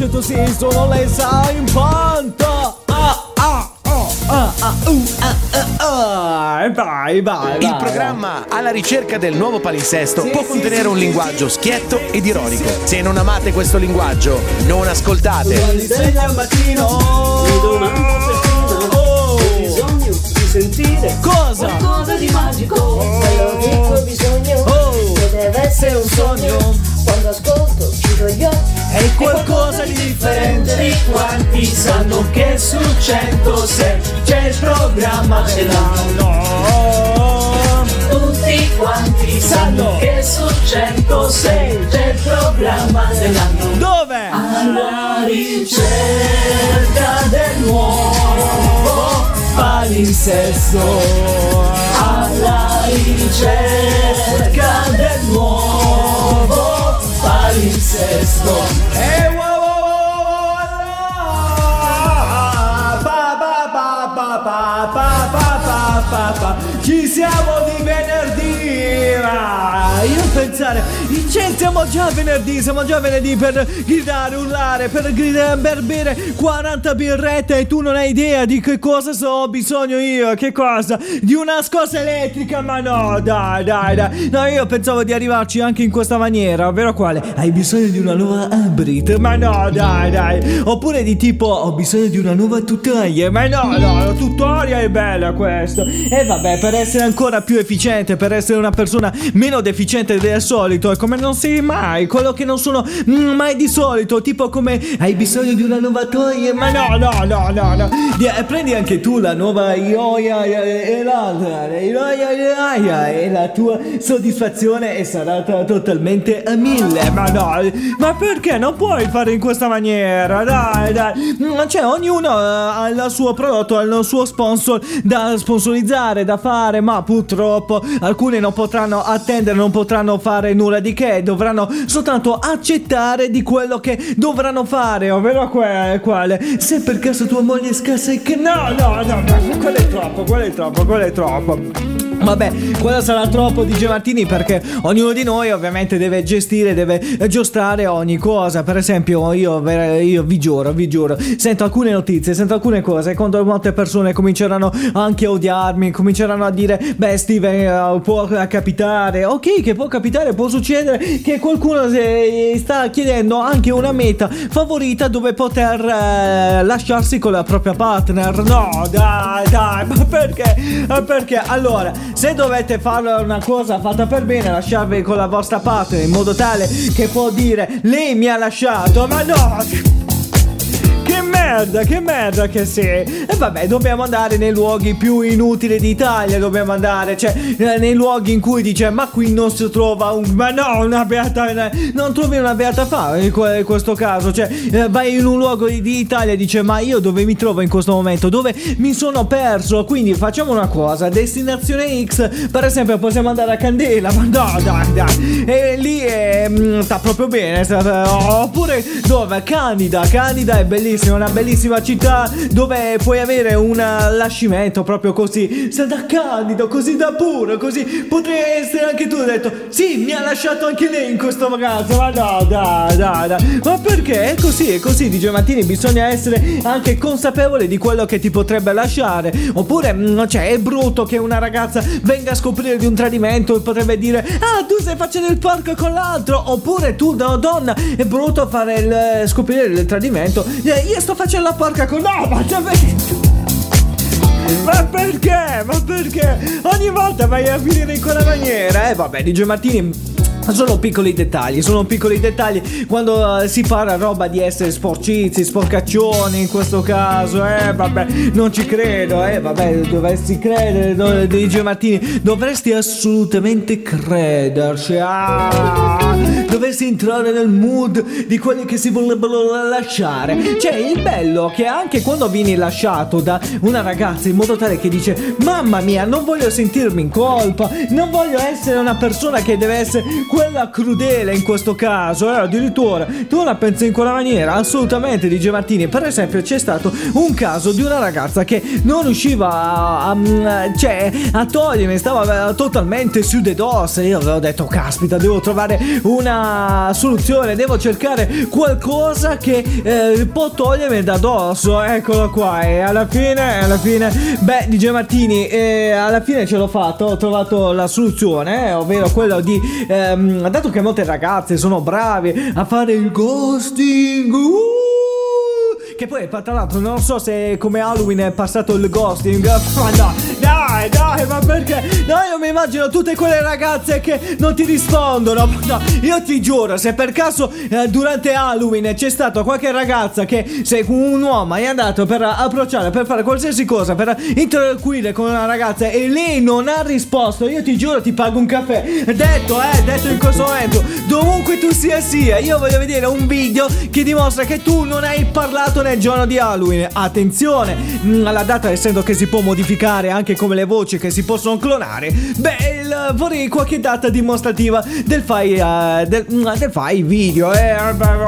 l'accento sì, sono le sai in panta. Ah, ah, oh, ah, ah, uh, ah, ah, ah. Vai, vai, Il programma alla ricerca del nuovo palinsesto Sì, può sì, contenere sì, un sì, linguaggio sì. schietto ed ironico. Se non amate questo linguaggio, non ascoltate. Sveglia al mattino. Mi domando Oh. Ho bisogno di sentire Cosa? qualcosa di magico cui ho bisogno Oh. Deve essere un sogno. Quando ascolto chiudo gli occhi È qualcosa di differente. Di quanti sanno che su 106 C'è il programma dell'anno Tutti quanti sanno che su 106 C'è il programma dell'anno Dove? alla ricerca del nuovo palinsesto. Alla ricerca del nuovo palinsesto E wow, wow, wow, wow, pa, pa. Ci siamo di venerdì! Ah, Io pensare, siamo già venerdì, siamo già venerdì per gridare, urlare, per gridare, per bere 40 birrette e tu non hai idea di che cosa so, ho bisogno io, che cosa? Di una scossa elettrica, ma no, dai, dai, dai. No, io pensavo di arrivarci anche in questa maniera, ovvero quale? Hai bisogno di una nuova Abrit, ma no, dai, dai. Oppure di tipo, ho bisogno di una nuova tutoria, ma no, no, la tutoria è bella questo. E vabbè, per essere ancora più efficiente, per essere una persona meno deficiente del solito, è come non sei mai, quello che non sono mm, mai di solito, tipo come hai bisogno di una nuova toia, ma no, no, no, no, no. Di- prendi anche tu la nuova Ioia e l'altra, Ioia e la tua soddisfazione è sarà totalmente a mille, ma no, ma perché non puoi fare in questa maniera, dai, dai, Mm, cioè ognuno eh, ha il suo prodotto, ha il suo sponsor da sponsorizzare, da fare, ma purtroppo alcuni non potranno attendere, non potranno fare nulla di che, dovranno soltanto accettare di quello che dovranno fare, ovvero que- quale. Se per caso tua moglie è scarsa e che no, no, no, no, quello è troppo, quello è troppo, quello è troppo. Vabbè, quello sarà troppo DJ Martini perché ognuno di noi ovviamente deve gestire, deve giostrare ogni cosa. Per esempio, io, io vi giuro, vi giuro, sento alcune notizie, sento alcune cose. Quando molte persone cominceranno anche a odiarmi, cominceranno a dire: Beh, Steven, eh, può capitare. Ok, che può capitare, può succedere che qualcuno eh, sta chiedendo anche una meta favorita dove poter eh, lasciarsi con la propria partner. No, dai, dai, ma perché? Perché? Allora, se dovete fare una cosa fatta per bene, lasciarvi con la vostra partner in modo tale che può dire lei mi ha lasciato, ma no! Merda, che merda che sei! E vabbè, dobbiamo andare nei luoghi più inutili d'Italia, dobbiamo andare, cioè, eh, nei luoghi in cui dice, ma qui non si trova un... Ma no, una beata... Non trovi una beata fa in que- in questo caso, cioè, eh, vai in un luogo di- d'Italia e dice, ma io dove mi trovo in questo momento? Dove mi sono perso? Quindi facciamo una cosa, destinazione X, per esempio possiamo andare a Candela, ma no, dai, dai, e lì eh, sta proprio bene, oppure dove? Candida, Candida è bellissima, una bellissima città dove puoi avere un lascimento proprio così, sei da candido, così da puro, così potrei essere anche tu, ho detto, sì, mi ha lasciato anche lei in questo ragazzo, ma no, dai, dai, dai, ma perché? È così, è così, dice Mattini, bisogna essere anche consapevole di quello che ti potrebbe lasciare, oppure, cioè, è brutto che una ragazza venga a scoprire di un tradimento e potrebbe dire, ah, tu stai facendo il porco con l'altro, oppure tu, da donna, è brutto fare il, scoprire il tradimento, Eh, io sto facendo la porca con... No, ma te ma perché? Ma perché? Ogni volta vai a finire in quella maniera? Eh vabbè, DJ Martini sono piccoli dettagli, sono piccoli dettagli quando eh, si parla roba di essere sporcizi, sporcaccioni in questo caso, eh vabbè, non ci credo, eh vabbè, dovresti credere, do- DJ Martini, dovresti assolutamente crederci, ah, dovresti entrare nel mood di quelli che si vorrebbero lasciare. Cioè, il bello che anche quando vieni lasciato da una ragazza in modo tale che dice, mamma mia, non voglio sentirmi in colpa, non voglio essere una persona che deve essere quella crudele in questo caso, eh, addirittura tu la pensi in quella maniera? Assolutamente, dice Martini. Per esempio, c'è stato un caso di una ragazza che non riusciva a, a, cioè, a togliermi, stava totalmente su de dos. Io avevo detto, caspita, devo trovare una soluzione, devo cercare qualcosa che eh, può togliermi da dosso. Eccolo qua. E alla fine, alla fine, beh, dice Martini, eh, alla fine ce l'ho fatto, ho trovato la soluzione, eh, ovvero quello di, ehm, dato che molte ragazze sono bravi a fare il ghosting, uh, che poi tra l'altro non so se come Halloween è passato il ghosting, ma no, dai, dai, ma perché? No, io mi immagino tutte quelle ragazze che non ti rispondono. No, io ti giuro, se per caso eh, durante Halloween c'è stata qualche ragazza che se un uomo è andato per approcciare, per fare qualsiasi cosa, per interloquire con una ragazza e lei non ha risposto, io ti giuro ti pago un caffè. Detto, eh, detto in questo momento, dovunque tu sia sia, io voglio vedere un video che dimostra che tu non hai parlato nel giorno di Halloween. Attenzione, mm, la data essendo che si può modificare anche come le voci che si possono clonare, beh, il- vorrei qualche data dimostrativa del fai, eh, del, mm, del fai video, eh,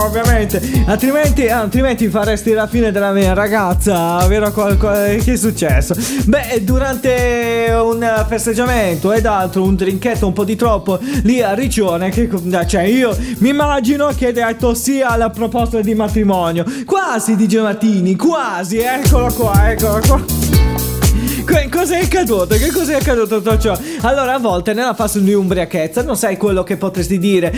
ovviamente, altrimenti, altrimenti faresti la fine della mia ragazza, vero qual- che è successo? Beh, durante un festeggiamento ed altro, un drinketto un po' di troppo lì a Riccione, che cioè io mi immagino che hai detto sì alla proposta di matrimonio, quasi di Martini, quasi, eccolo qua, eccolo qua. Que- Cos'è accaduto? Che cos'è accaduto tutto ciò? Allora, a volte nella fase di ubriachezza non sai quello che potresti dire.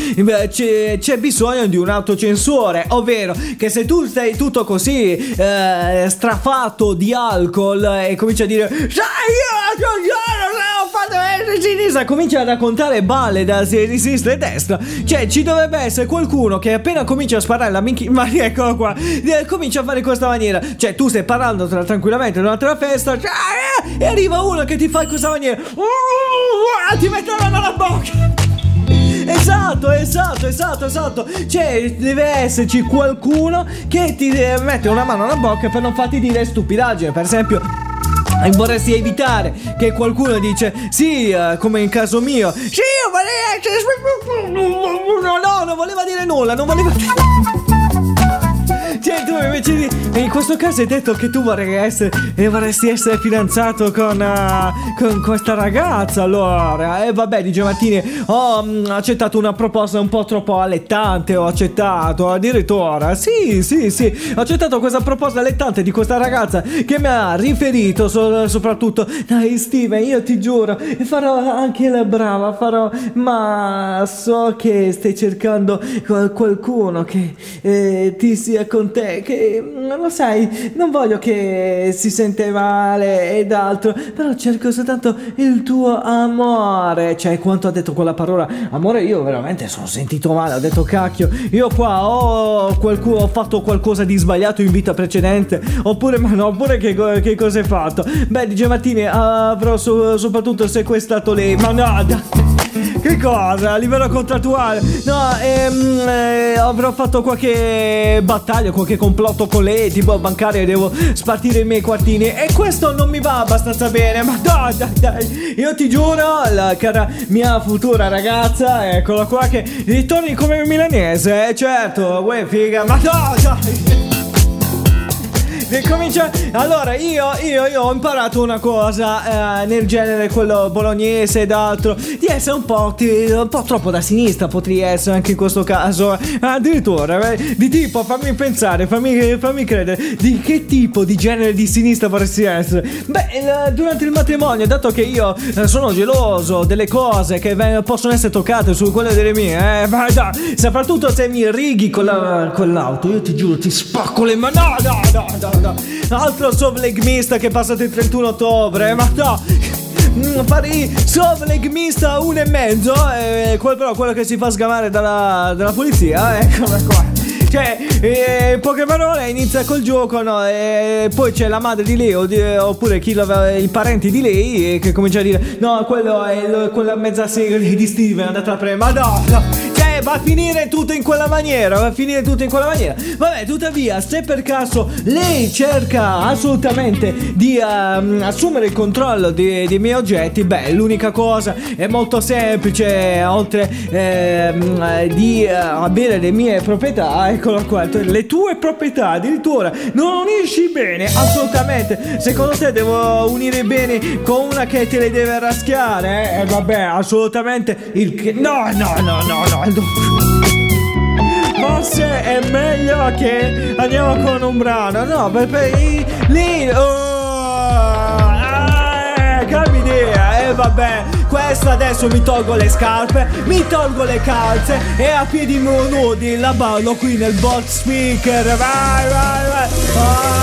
C'è, c'è bisogno di un autocensore, ovvero che se tu sei tutto così eh, strafatto di alcol e cominci a dire Sai, io l'altro giorno ho fatto destra sinistra, comincia a raccontare balle da sinistra e destra. Cioè, ci dovrebbe essere qualcuno che appena comincia a sparare la minchia, ma eccolo qua, eh, comincia a fare in questa maniera. Cioè, tu stai parlando tra- tranquillamente durante la festa, cioè, e arriva uno che ti fa questa maniera. Uh, ti mette la mano alla bocca. Esatto, esatto, esatto, esatto. Cioè, deve esserci qualcuno che ti mette una mano alla bocca per non farti dire stupidaggine. Per esempio. eh, Vorresti evitare che qualcuno dice sì, eh, come in caso mio. Sì, io essere. No, no, non voleva dire nulla, non voleva. Cioè, tu invece di. In questo caso hai detto che tu vorrei essere. eh, vorresti essere fidanzato con. eh, con questa ragazza. Allora. E vabbè, dice Martini. Ho mm, accettato una proposta un po' troppo allettante. Ho accettato. Addirittura. Sì, sì, sì. Ho accettato questa proposta allettante di questa ragazza che mi ha riferito so- soprattutto. Dai, Steven, io ti giuro. Farò anche la brava. Farò. Ma so che stai cercando qual- qualcuno che eh, ti sia con te. Che non lo sai. Non voglio che si sente male ed altro. Però cerco soltanto il tuo amore. Cioè, quanto ha detto quella parola amore, io veramente sono sentito male. Ho detto cacchio. Io qua ho, qualcuno, ho fatto qualcosa di sbagliato in vita precedente. Oppure, ma no, oppure che, che cosa hai fatto? Beh, dice Martini, avrò so- soprattutto sequestrato lei. Ma no, dai. Che cosa? A livello contrattuale? No, ehm, eh, avrò fatto qualche battaglia, qualche complotto con lei, tipo bancaria, devo spartire i miei quartini. E questo non mi va abbastanza bene. Ma dai, dai, dai. Io ti giuro, la cara mia futura ragazza, eccola qua, che ritorni come milanese, eh, certo. Uè, figa, ma dai, dai. Comincia. Allora, io, io, io ho imparato una cosa eh, nel genere, quello bolognese ed altro, di essere un po', ti- un po' troppo da sinistra, potrei essere anche in questo caso. Addirittura, eh, di tipo, fammi pensare, fammi, fammi credere, di che tipo di genere di sinistra vorresti essere? Beh, il- durante il matrimonio, dato che io eh, sono geloso delle cose che possono essere toccate su quelle delle mie, eh, ma dai, soprattutto se mi righi con, la- con l'auto, io ti giuro, ti spacco le mani. No, no, no, no, no. Altro sovlegmista che è passato il 31 ottobre, ma no. Mm, Farei sovlegmista a uno e mezzo, eh, quel- però quello che si fa sgamare dalla, dalla polizia, eh, eccola qua. Cioè, eh, poche parole, inizia col gioco, no? E poi c'è la madre di lei, oppure chi l'aveva- i parenti di lei, eh, che comincia a dire: No, quello è il- quella mezza serie di Steven, andate a prendere. Ma no, no. Va a finire tutto in quella maniera, va a finire tutto in quella maniera. Vabbè, tuttavia, se per caso lei cerca assolutamente di ehm, assumere il controllo dei, dei miei oggetti, beh, l'unica cosa è molto semplice, oltre ehm, di eh, avere le mie proprietà, eccolo qua, le tue proprietà addirittura non unisci bene, assolutamente. Secondo te devo unire bene con una che te le deve raschiare? Eh, eh vabbè, assolutamente il che... No, no, no, no, no. Forse è meglio che andiamo con un brano. No, perché lì... Oh, eh, cambia idea, e eh, vabbè. Questo adesso mi tolgo le scarpe, mi tolgo le calze e a piedi nudi la ballo qui nel box speaker. Vai, vai, vai. Oh,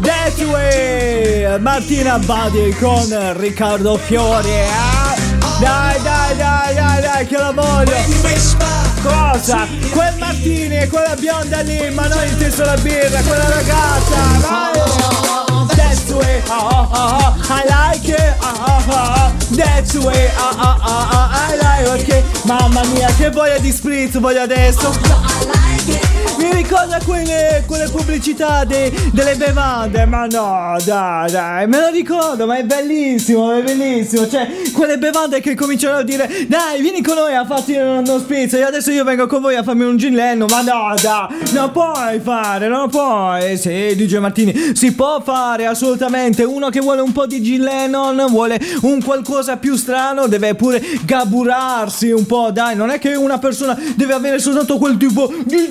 that's the way. Martina Badi con Riccardo Fiori. Eh? Dai, dai, dai, dai, dai, che la voglio. Cosa? Quel Martini e quella bionda lì, ma non inteso la birra, quella ragazza. Vai. That's the way, oh, oh, oh, I like it, oh, oh, oh, that's the way, oh, oh, oh, oh, I like it, ok. Mamma mia, che voglia di spritz voglio adesso. Mi ricorda quelle, quelle pubblicità de, delle bevande. Ma no, dai, dai, me lo ricordo, ma è bellissimo, è bellissimo. Cioè, quelle bevande che cominciano a dire: Dai, vieni con noi a farti uno spritz. E adesso io vengo con voi a farmi un gin lenno. Ma no, dai, non puoi fare, non puoi. Sì, DJ Martini, si può fare assolutamente. Uno che vuole un po' di gin Lennon, vuole un qualcosa più strano, deve pure gaburarsi un po' dai, non è che una persona deve avere soltanto quel tipo di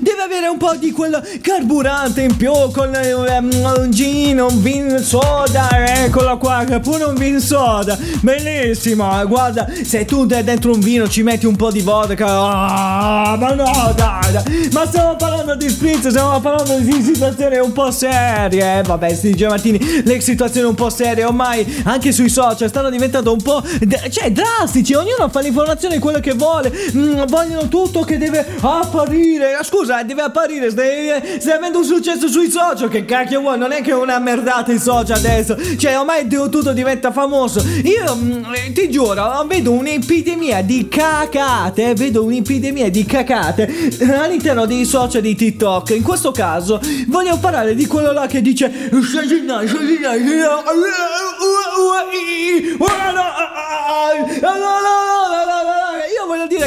Deve avere un po' di quel carburante in più con um, un gin, un vin soda, eccolo qua, pure un vin soda. Benissimo, guarda, se tu dentro un vino ci metti un po' di vodka, ah, ma no, dai, dai, ma stiamo parlando di spritz, stiamo parlando di situazioni un po' serie, eh, vabbè, si Martini, le situazioni un po' serie ormai anche sui social stanno diventando un po', cioè, drastici, ognuno fa l'informazione quello che vuole, mm, vogliono tutto che deve apparire, scusa, deve apparire, stai, stai avendo un successo sui social, che cacchio vuoi, non è che è una merdata i social adesso, cioè ormai tutto diventa famoso, io mm, ti giuro, vedo un'epidemia di cacate, vedo un'epidemia di cacate all'interno dei social di TikTok, in questo caso voglio parlare di quello là che dice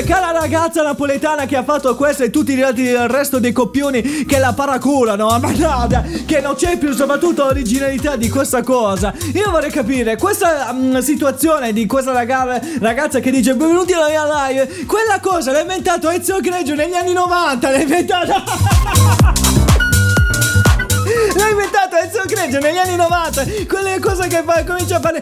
cara ragazza napoletana che ha fatto questo e tutti il resto dei coppioni che la paraculano, ma nada, che non c'è più soprattutto l'originalità di questa cosa. Io vorrei capire, questa um, situazione di questa raga- ragazza che dice benvenuti alla mia live, quella cosa l'ha inventato Ezio Greggio negli anni 90, l'ha inventata... L'ha inventato Ezio Greggio negli anni 90 Quelle cose che fa, comincia a fare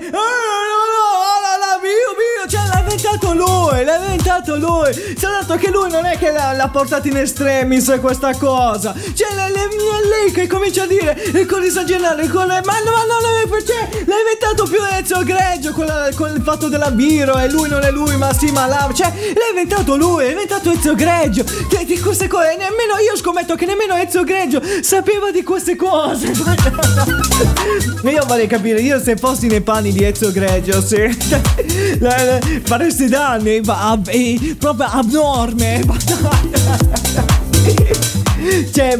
Mio mio Cioè l'ha inventato lui L'ha inventato lui. Soltanto che lui non è che l'ha, l'ha portato in estremis questa cosa. Cioè le, le, lei che comincia a dire Con esagerare con le, Ma no ma no cioè, L'ha inventato più Ezio Greggio con, la, con il fatto della Viro E lui non è lui ma sì ma là Cioè l'ha inventato lui L'ha inventato Ezio Greggio. Di, di queste cose Nemmeno io scommetto che nemmeno Ezio Greggio Sapeva di queste cose. Io vorrei capire Io se fossi nei panni di Ezio Greggio Sì Faresti danni? Ab- Proprio abnorme cioè,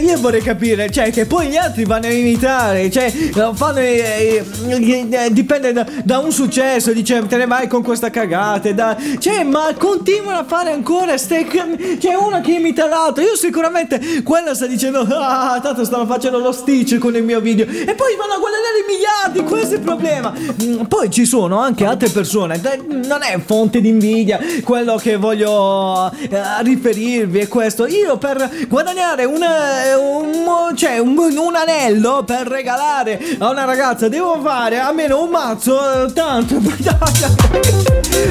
io vorrei capire, cioè, che poi gli altri vanno a imitare, cioè, fanno. Eh, eh, dipende da, da, un successo, dice, te ne vai con questa cagata, da, cioè, ma continuano a fare ancora ste. C'è uno che imita l'altro. Io sicuramente quella sta dicendo, ah, tanto stanno facendo lo stitch con il mio video. E poi vanno a guadagnare miliardi, questo è il problema. Mm, poi ci sono anche altre persone, non è fonte di invidia quello che voglio eh, riferirvi è questo. Io per guadagnare un, un, cioè un, un, anello per regalare a una ragazza. Devo fare almeno un mazzo eh, tanto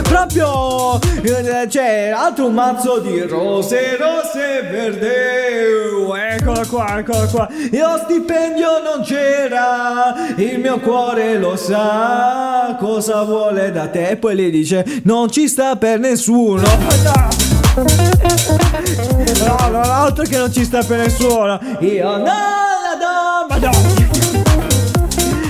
proprio eh, cioè altro un mazzo di rose rose verde. Eccolo qua eccolo qua. Lo stipendio non c'era il mio cuore lo sa. Cosa vuole da te? E poi lei dice non ci sta per nessuno No, no, altro che non ci sta per nessuno. Io no, la do, ma no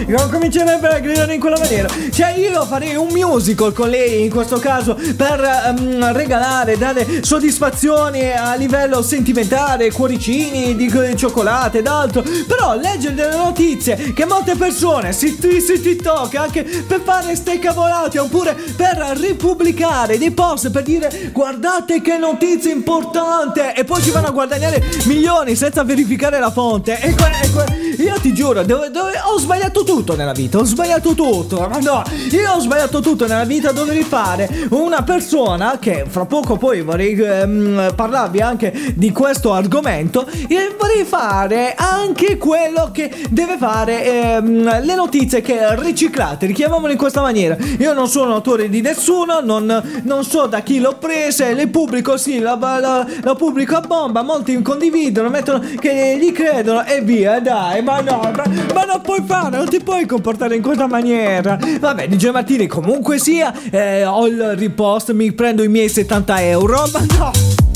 non comincerebbe a gridare in quella maniera. Cioè, io farei un musical con lei in questo caso per um, regalare, dare soddisfazioni a livello sentimentale, cuoricini di cioccolate ed altro. Però leggere delle notizie che molte persone su, su TikTok anche per fare ste cavolate oppure per ripubblicare dei post per dire guardate che notizia importante e poi ci vanno a guadagnare milioni senza verificare la fonte. E, que- e io ti giuro, dove, dove ho sbagliato tutto tutto nella vita, ho sbagliato tutto. Ma no, io ho sbagliato tutto nella vita. Dovrei fare una persona che fra poco poi vorrei ehm, parlarvi anche di questo argomento. E vorrei fare anche quello che deve fare ehm, le notizie che riciclate. Richiamiamole in questa maniera. Io non sono autore di nessuno, non, non so da chi l'ho prese. Le pubblico, sì, la, la, la pubblico a bomba. Molti condividono, mettono che gli credono e via. Dai, ma no, ma, ma non puoi fare, non ti puoi comportare in questa maniera. Vabbè, DJ Martini, comunque sia, eh, ho il ripost, mi prendo i miei 70 euro, ma no.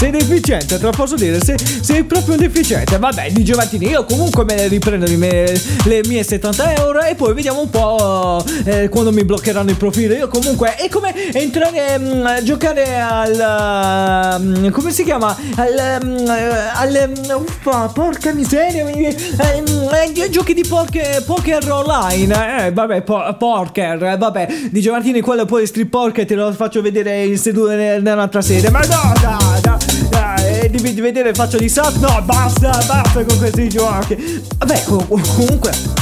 Sei deficiente, te lo posso dire, sei, sei proprio deficiente. Vabbè, di Giovantini, io comunque me ne riprendo le mie, le mie 70 euro e poi vediamo un po' eh, quando mi bloccheranno il profilo. Io comunque è come entrare mh, mm, a giocare al... Mm, come si chiama? Al... Mh, mm, al uffa, porca miseria. Eh, eh, giochi di poker, poker online. Eh, vabbè, po- poker, vabbè. Di Giovantini, quello poi strip poker te lo faccio vedere in seduta nell'altra sede. Ma no, dai, dai eh, di, vedere faccia di Sat. No, basta, basta con questi giochi. Vabbè, comunque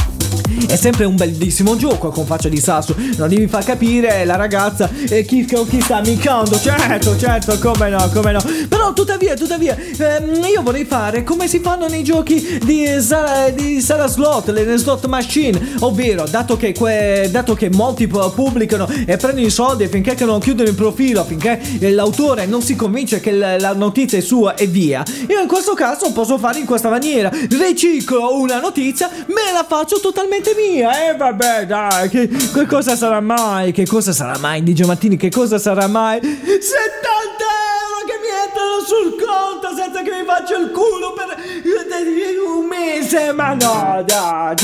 è sempre un bellissimo gioco con faccia di sasso. Non devi far capire la ragazza eh, chi, chi sta ammiccando. Certo, certo, come no, come no. Però tuttavia, tuttavia, ehm, io vorrei fare come si fanno nei giochi di Sara, di Sara Slot, le slot machine. Ovvero, dato che, que, dato che molti pubblicano e prendono i soldi finché non chiudono il profilo, finché l'autore non si convince che la, la notizia è sua e via. Io in questo caso posso fare in questa maniera. Reciclo una notizia, me la faccio totalmente mia. E eh, vabbè, dai, che, che cosa sarà mai? Che cosa sarà mai, DJ Mattini? Che cosa sarà mai? 70 euro che entrano sul conto senza che mi faccia il culo per un mese. Ma no, dai,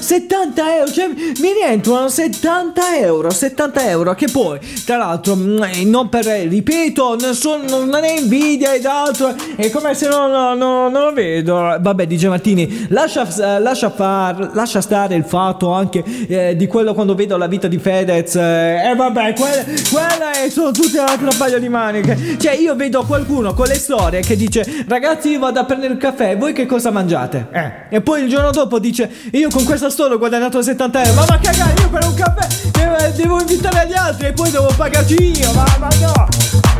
70 euro, cioè mi rientrano 70 euro, 70 euro che poi, tra l'altro, mm, non per, ripeto, nessun, non è invidia ed altro, è come se non, non, non lo vedo. Vabbè, DJ Martini, lascia, lascia, far, lascia stare il fatto anche eh, di quello quando vedo la vita di Fedez. Eh, e vabbè, quella, quella è, sono tutte altre paio di maniche. Cioè, io vedo qualcuno con le storie che dice, ragazzi, io vado a prendere il caffè, voi che cosa mangiate? Eh. E poi il giorno dopo dice, io con questa storia ho guadagnato 70 euro, ma va a cagare, io per un caffè devo, devo invitare gli altri e poi devo pagarci io, ma, ma no!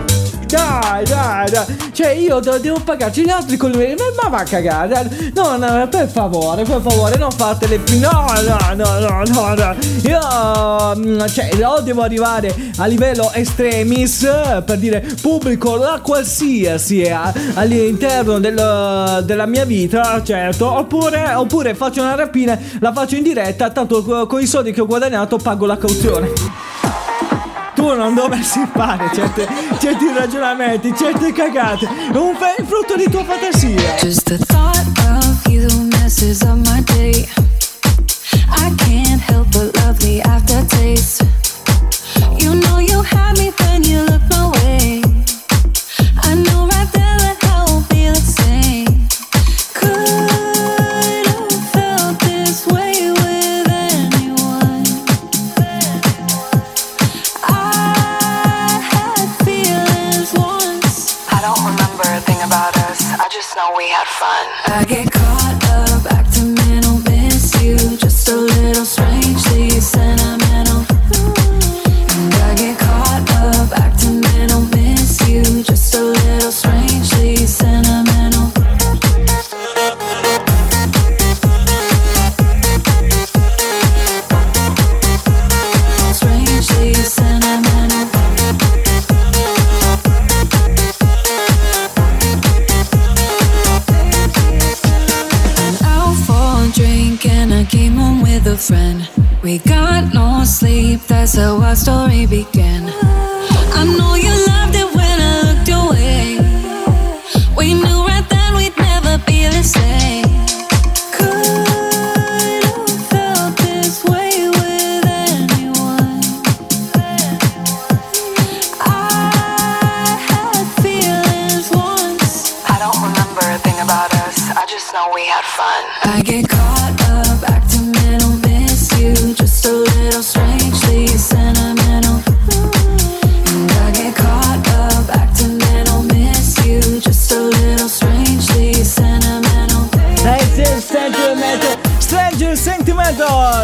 Dai, dai, dai. Cioè, io devo, pagarci gli altri con lui. Ma va a cagare. No, no, per favore, per favore, non fatele più. No, no, no, no, no, no. Io, mm, cioè, o devo arrivare a livello extremis per dire pubblico la qualsiasi eh, all'interno del, della mia vita, certo. Oppure, oppure faccio una rapina, la faccio in diretta. Tanto con i soldi che ho guadagnato pago la cauzione tu non dovresti fare certi, certi ragionamenti, certe cagate. Un fe- frutto di tua fantasia. Just the thought of you messes up my day. I can't help but love the aftertaste. You know you had me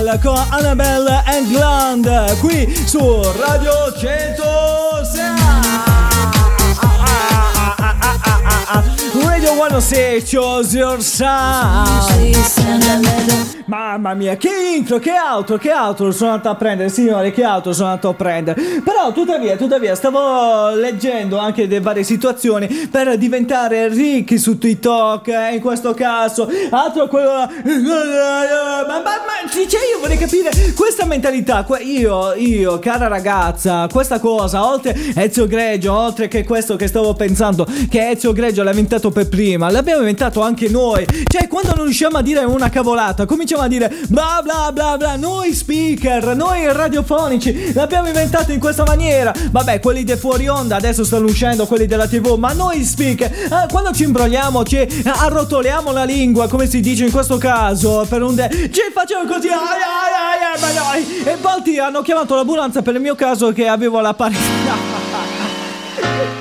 Sentimental con Annabelle and Gland qui su Radio 106. Radio 106 Choose Your Sound Mamma mia che intro che altro che altro sono andato a prendere signore che altro sono andato a prendere. Però tuttavia tuttavia stavo leggendo anche delle varie situazioni per diventare ricchi su TikTok eh, in questo caso. Altro quello ma, ma, ma cioè io vorrei capire questa mentalità. Io io cara ragazza questa cosa oltre Ezio Greggio oltre che questo che stavo pensando che Ezio Greggio l'ha inventato per prima, l'abbiamo inventato anche noi. Cioè, quando non riusciamo a dire una cavolata, cominciamo a dire bla bla bla bla. Noi speaker, noi radiofonici, l'abbiamo inventato in questa maniera. Vabbè, quelli dei fuori onda adesso stanno uscendo, quelli della TV, ma noi speaker, eh, quando ci imbrogliamo, ci arrotoliamo la lingua, come si dice in questo caso, per un de- ci facciamo così, ai ai ai ai, ai, e poi hanno chiamato l'ambulanza per il mio caso che avevo la parecchia.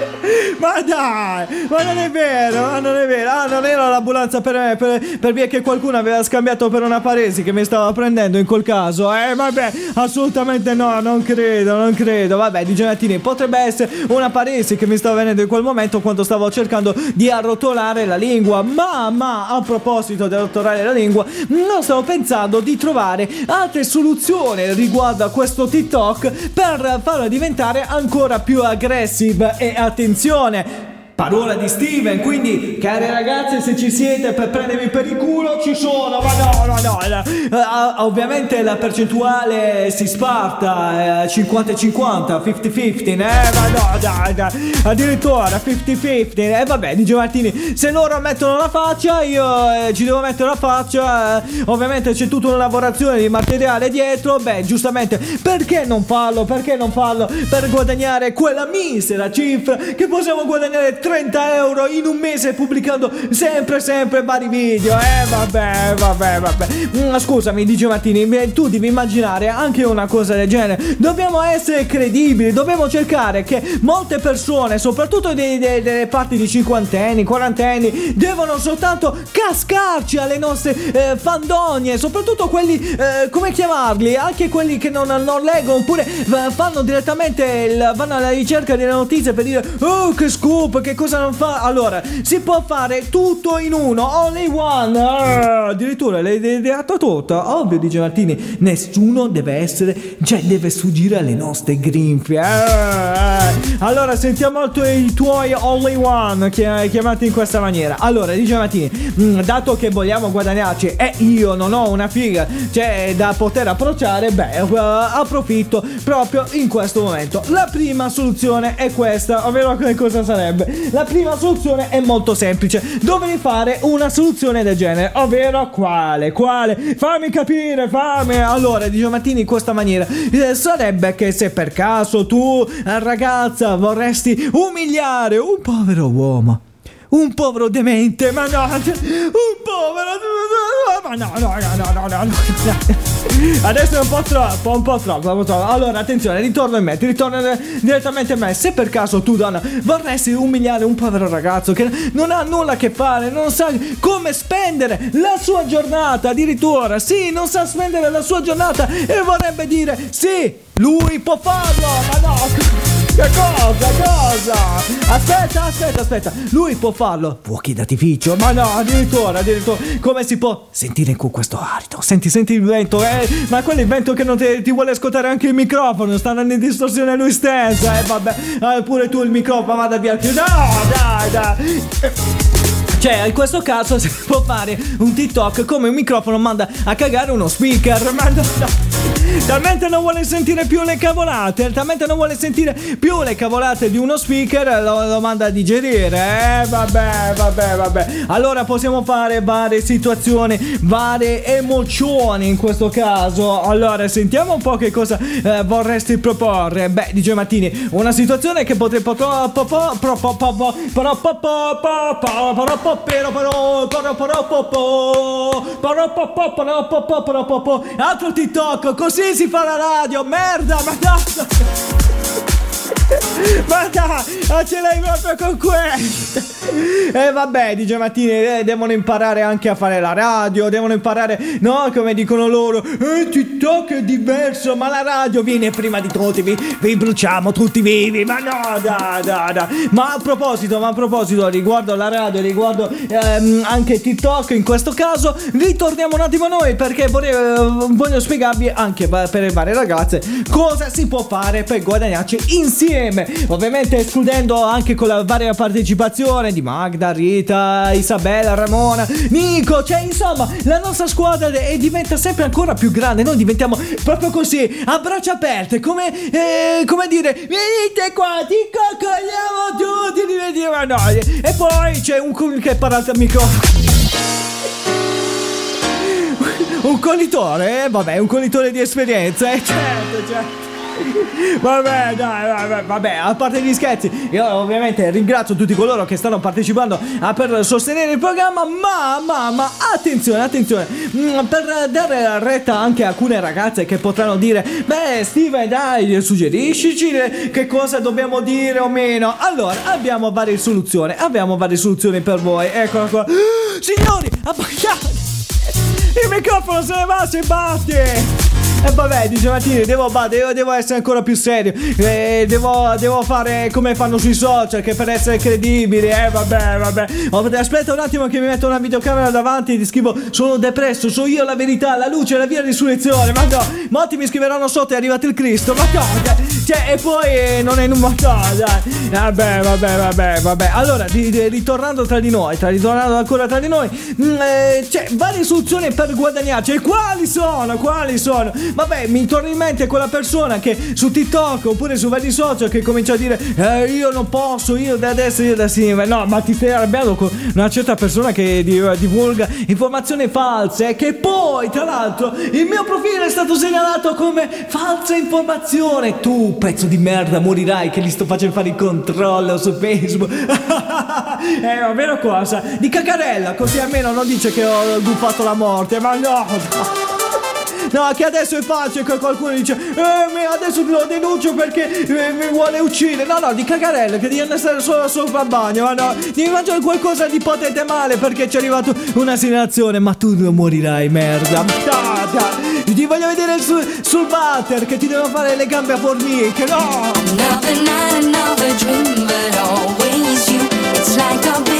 Ma dai, ma non è vero, ma non è vero. Ah, non era l'ambulanza per me, per, per via che qualcuno aveva scambiato per una paresi che mi stava prendendo in quel caso. Eh, vabbè, assolutamente no, non credo, non credo. Vabbè, di Genettini, potrebbe essere una paresi che mi stava venendo in quel momento quando stavo cercando di arrotolare la lingua. Ma, ma, a proposito di arrotolare la lingua, non stavo pensando di trovare altre soluzioni riguardo a questo TikTok per farlo diventare ancora più aggressive e attenzione attenzione. Parola di Steven, quindi cari ragazze se ci siete per prendermi per il culo ci sono, ma no, no, no, uh, ovviamente la percentuale si sparta, uh, 50-50, 50-50, eh, ma no, dai, dai, addirittura 50-50, e eh, vabbè, dice Martini, se loro mettono la faccia io eh, ci devo mettere la faccia, eh, ovviamente c'è tutta una lavorazione di materiale dietro, beh, giustamente, perché non farlo, perché non farlo per guadagnare quella misera cifra che possiamo guadagnare 30 euro in un mese pubblicando sempre sempre vari video. Eh vabbè vabbè vabbè. Mm, scusami dice Martini tu devi immaginare anche una cosa del genere. Dobbiamo essere credibili dobbiamo cercare che molte persone soprattutto dei, dei, delle parti di cinquantenni quarantenni devono soltanto cascarci alle nostre eh, fandonie soprattutto quelli eh, come chiamarli? Anche quelli che non, non leggono oppure eh, fanno direttamente il, vanno alla ricerca delle notizie per dire oh che scoop che cosa non fa? Allora, si può fare tutto in uno, only one. Ah, addirittura l'hai ideato tutta. Ovvio, dice Martini, nessuno deve essere, cioè deve sfuggire alle nostre grinfie. Ah, allora, sentiamo i tuoi only one chiamati in questa maniera. Allora, dice Martini, mm, dato che vogliamo guadagnarci e io non ho una figa, cioè da poter approcciare, beh, approfitto proprio in questo momento. La prima soluzione è questa, ovvero che cosa sarebbe? La prima soluzione è molto semplice. Dovevi fare una soluzione del genere, ovvero quale? Quale? Fammi capire, fammi. Allora, dice Martini in questa maniera, eh, sarebbe che se per caso tu, ragazza, vorresti umiliare un povero uomo un povero demente, ma no, un povero, ma no, no, no, no, no, no. Adesso è un po' troppo, un po' troppo, un po' troppo. Allora, attenzione, ritorno in me, ti ritorno direttamente a me. Se per caso tu, donna, vorresti umiliare un povero ragazzo che non ha nulla a che fare, non sa come spendere la sua giornata, addirittura, sì, non sa spendere la sua giornata e vorrebbe dire, sì, lui può farlo, ma no. Che cosa? Cosa? Aspetta, aspetta, aspetta. Lui può farlo. Fuochi d'artificio. Ma no, addirittura, addirittura. Come si può sentire con questo arido? Senti, senti il vento. Eh, ma quello è il vento che non ti, ti vuole ascoltare anche il microfono. Sta andando in distorsione lui stesso. Eh, vabbè. Eh, pure tu il microfono, vada via. No, dai, dai. Cioè, in questo caso si può fare un TikTok come un microfono manda a cagare uno speaker. Ma no, no. Talmente non vuole sentire più le cavolate, talmente non vuole sentire più le cavolate di uno speaker, lo, lo manda a digerire. Eh, vabbè, vabbè, vabbè. Allora possiamo fare varie situazioni, varie emozioni in questo caso. Allora, sentiamo un po' che cosa eh, vorresti proporre. Beh, dice Mattini, una situazione che potrebbe altro TikTok così Così si fa la radio, merda, ma dai, ce l'hai proprio con questo. E eh, vabbè, dice Mattini, eh, devono imparare anche a fare la radio, devono imparare, no, come dicono loro, eh, TikTok è diverso, ma la radio viene prima di tutti, vi, vi bruciamo tutti vivi, ma no, da, da, da. Ma a proposito, ma a proposito, riguardo la radio, riguardo ehm, anche TikTok, in questo caso, ritorniamo un attimo noi, perché voglio, voglio spiegarvi anche per le varie ragazze cosa si può fare per guadagnarci insieme ovviamente escludendo anche con la varia partecipazione di Magda, Rita, Isabella, Ramona, Nico, cioè insomma la nostra squadra è, diventa sempre ancora più grande, noi diventiamo proprio così, a braccia aperte, come, eh, come dire, venite qua, ti coccoliamo tutti, diventiamo noi. E poi c'è un che parla al un collitore, eh? vabbè, un collitore di esperienza, eh? certo, certo. Vabbè, dai, vabbè, vabbè, a parte gli scherzi, io ovviamente ringrazio tutti coloro che stanno partecipando per sostenere il programma, ma, ma, ma, attenzione, attenzione, mm, per dare retta anche a alcune ragazze che potranno dire, beh, Steven, dai, suggeriscici che cosa dobbiamo dire o meno. Allora, abbiamo varie soluzioni, abbiamo varie soluzioni per voi, eccola qua. Signori, appagate! Il microfono se ne va, batte! E vabbè, dice Martini, devo, devo, devo, essere ancora più serio. Eh, devo, devo, fare come fanno sui social, che per essere credibili. Eh, vabbè, vabbè. Aspetta un attimo che mi metto una videocamera davanti e ti scrivo: Sono depresso, so io la verità, la luce, la via risurrezione. Ma no, molti mi scriveranno sotto: È arrivato il Cristo. Ma no, cioè, e poi eh, non è in. Dai. Vabbè, vabbè, vabbè, vabbè. Allora, di, di, ritornando tra di noi, tra, ritornando ancora tra di noi, mh, mm, eh, c'è varie soluzioni per guadagnarci. E quali sono? Quali sono? Vabbè, mi torna in mente quella persona che su TikTok oppure su vari social che comincia a dire eh, io non posso, io da destra, io da sinistra. No, ma ti stai arrabbiando con una certa persona che divulga informazioni false. Che poi, tra l'altro, il mio profilo è stato segnalato come falsa informazione. Tu, pezzo di merda, morirai che gli sto facendo fare il controllo su Facebook. eh, ma vero cosa? Di cacarella, così almeno non dice che ho gufato la morte. Ma no, no. Che adesso è facile che qualcuno dice eh, adesso lo denuncio perché eh, mi vuole uccidere. No, no, di cagarelle, che devi andare solo sopra al bagno. Ma no, devi mangiare qualcosa di potente male perché ci è arrivato una segnalazione. Ma tu non morirai, merda. Da, da. Ti voglio vedere sul, sul butter che ti devono fare le gambe a formiche. No! Another night, another dream, but always you. It's like a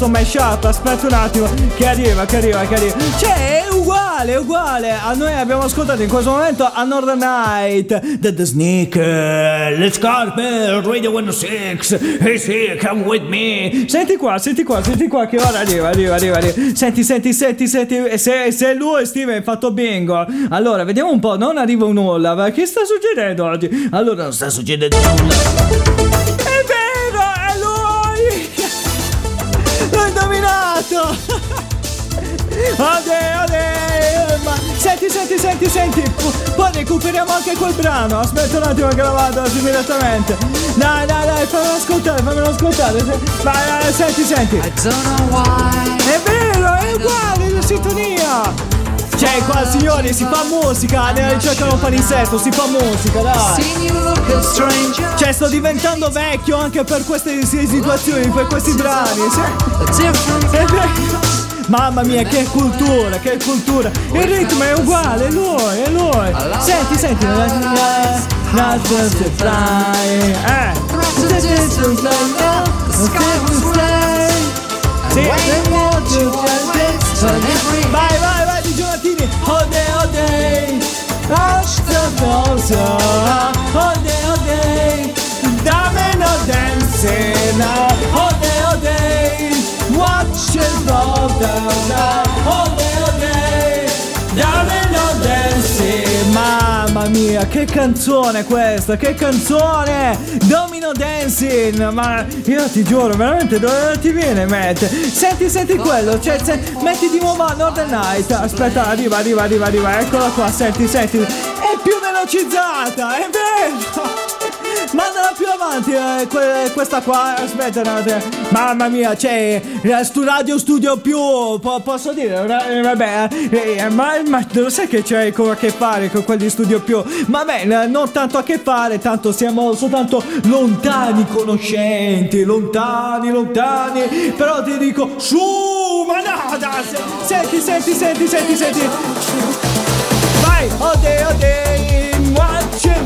questo mashup. Aspetta un attimo, che arriva, che arriva, che arriva. Cioè, è uguale, è uguale. A noi abbiamo ascoltato in questo momento a Northern Night. The, the Sneaker, Let's Carpet, Radio 106. Hey, sì, come with me. Senti qua, senti qua, senti qua, che ora arriva, arriva, arriva. arriva. Senti, senti, senti, senti. Se, se lui, Steven, hai fatto bingo. Allora, vediamo un po', non arriva nulla. Ma che sta succedendo oggi? Allora, non sta succedendo nulla. L'ho indovinato! Ode, ode! Ma senti, senti, senti, senti! P- poi recuperiamo anche quel brano! Aspetta un attimo che la vado immediatamente! Dai, dai, dai, fammelo ascoltare, fammelo ascoltare! Vai, vai, senti, senti! È vero, è uguale la sintonia! Cioè, qua signori si fa musica, ne cercano palinsesto, si fa musica, dai! Cioè, sto diventando vecchio anche per queste situazioni, per questi brani. Mamma mia, che cultura, che cultura! Il ritmo è uguale, è lui, è lui! Senti, senti! Eh! Sì, vai, vai, vai, di Giovanni! Ode, ode! Astronauta, ode, ode! Dammi no dancing, ode, ode! Watch it roll down, down, ode, ode! Mamma mia, che canzone questa, che canzone! Domino Dancing! Ma io ti giuro, veramente dove ti viene mette? Senti, senti quello, cioè, se, metti di nuovo a Northern Night. Aspetta, arriva, arriva, arriva, arriva, eccola qua, senti, senti. È più velocizzata, è vero! Mandala più avanti, eh, que- questa qua, aspetta un attimo. Mamma mia, c'è eh, stu radio studio più, po- posso dire? Eh, vabbè, eh, eh, ma, ma lo sai che c'è a che fare con quelli studio più? Vabbè, eh, non tanto a che fare, tanto siamo soltanto lontani conoscenti, lontani, lontani. Però ti dico, su, ma no, se- senti, senti, senti, senti, senti. Vai, ode, ode, watch your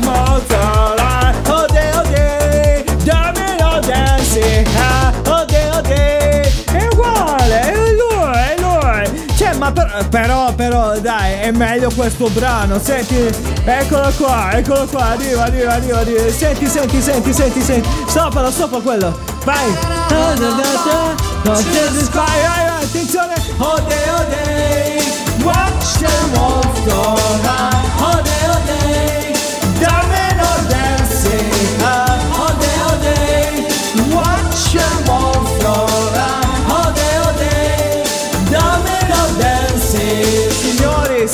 però, però, dai, è meglio questo brano, senti, eccolo qua, eccolo qua, arriva, arriva, arriva, arriva, senti, senti, senti, senti, senti, stoppalo, stoppa quello, vai, vai, vai, attenzione, ode, ode, watch the wolf go high,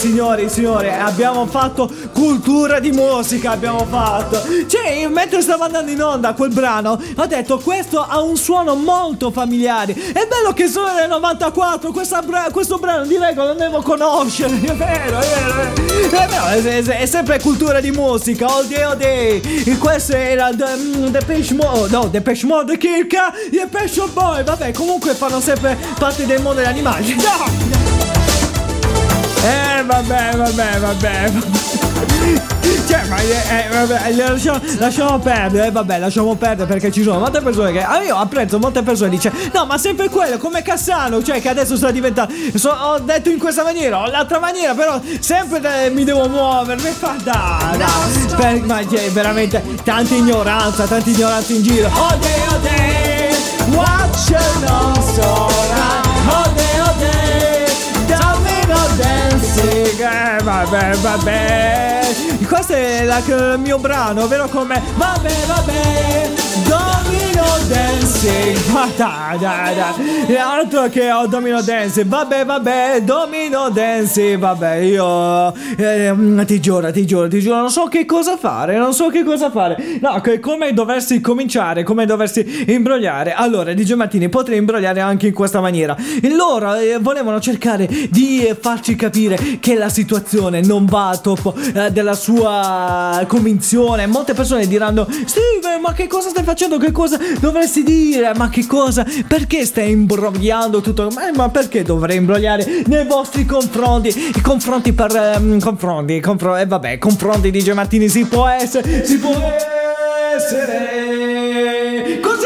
Signori, signori, abbiamo fatto cultura di musica, abbiamo fatto. Cioè, mentre stavo andando in onda quel brano, ho detto questo ha un suono molto familiare. È bello che sono nel 94, questa bra- questo brano di regola non devo conoscere. È vero, è vero. È, vero, è, è- è sempre cultura di musica. Oh day, oh day. E questo era The, mm, Depeche Mode. No, Depeche Mode, Kirka, Depeche Boy. Vabbè, comunque fanno sempre parte del mondo degli animali. No! Eh vabbè, vabbè, vabbè. Cioè, ma eh, vabbè, lasciamo, lasciamo perdere, eh, vabbè, lasciamo perdere perché ci sono molte persone che. ah, io apprezzo molte persone dice No, ma sempre quello, come Cassano, cioè che adesso sta diventando. so- ho detto in questa maniera, o l'altra maniera, però sempre eh, mi devo muovere, mi fa dai, dai. Per- ma c'è veramente tanta ignoranza, tanta ignoranza in giro. Oh day, oh day, watch your eh, vabbè, vabbè. Questo è il mio brano, vero come? Vabbè, vabbè, domino dancing. Ma dai, dai, dai. Altro che ho domino dancing. Vabbè, vabbè, domino dancing. Vabbè, io eh, ti giuro, ti giuro, ti giuro, non so che cosa fare, non so che cosa fare. No, come doversi cominciare, come doversi imbrogliare. Allora, DJ Martini potrei imbrogliare anche in questa maniera. Loro eh, volevano cercare di eh, farci capire che la situazione non va a topo eh, della sua convinzione. Molte persone diranno: Steve, ma che cosa stai facendo? Che cosa dovresti dire? Ma che cosa? Perché stai imbrogliando tutto? Ma, ma perché dovrei imbrogliare nei vostri confronti? I confronti per ehm, confronti, confro- e vabbè, confronti di Martini si può essere, si può essere. Così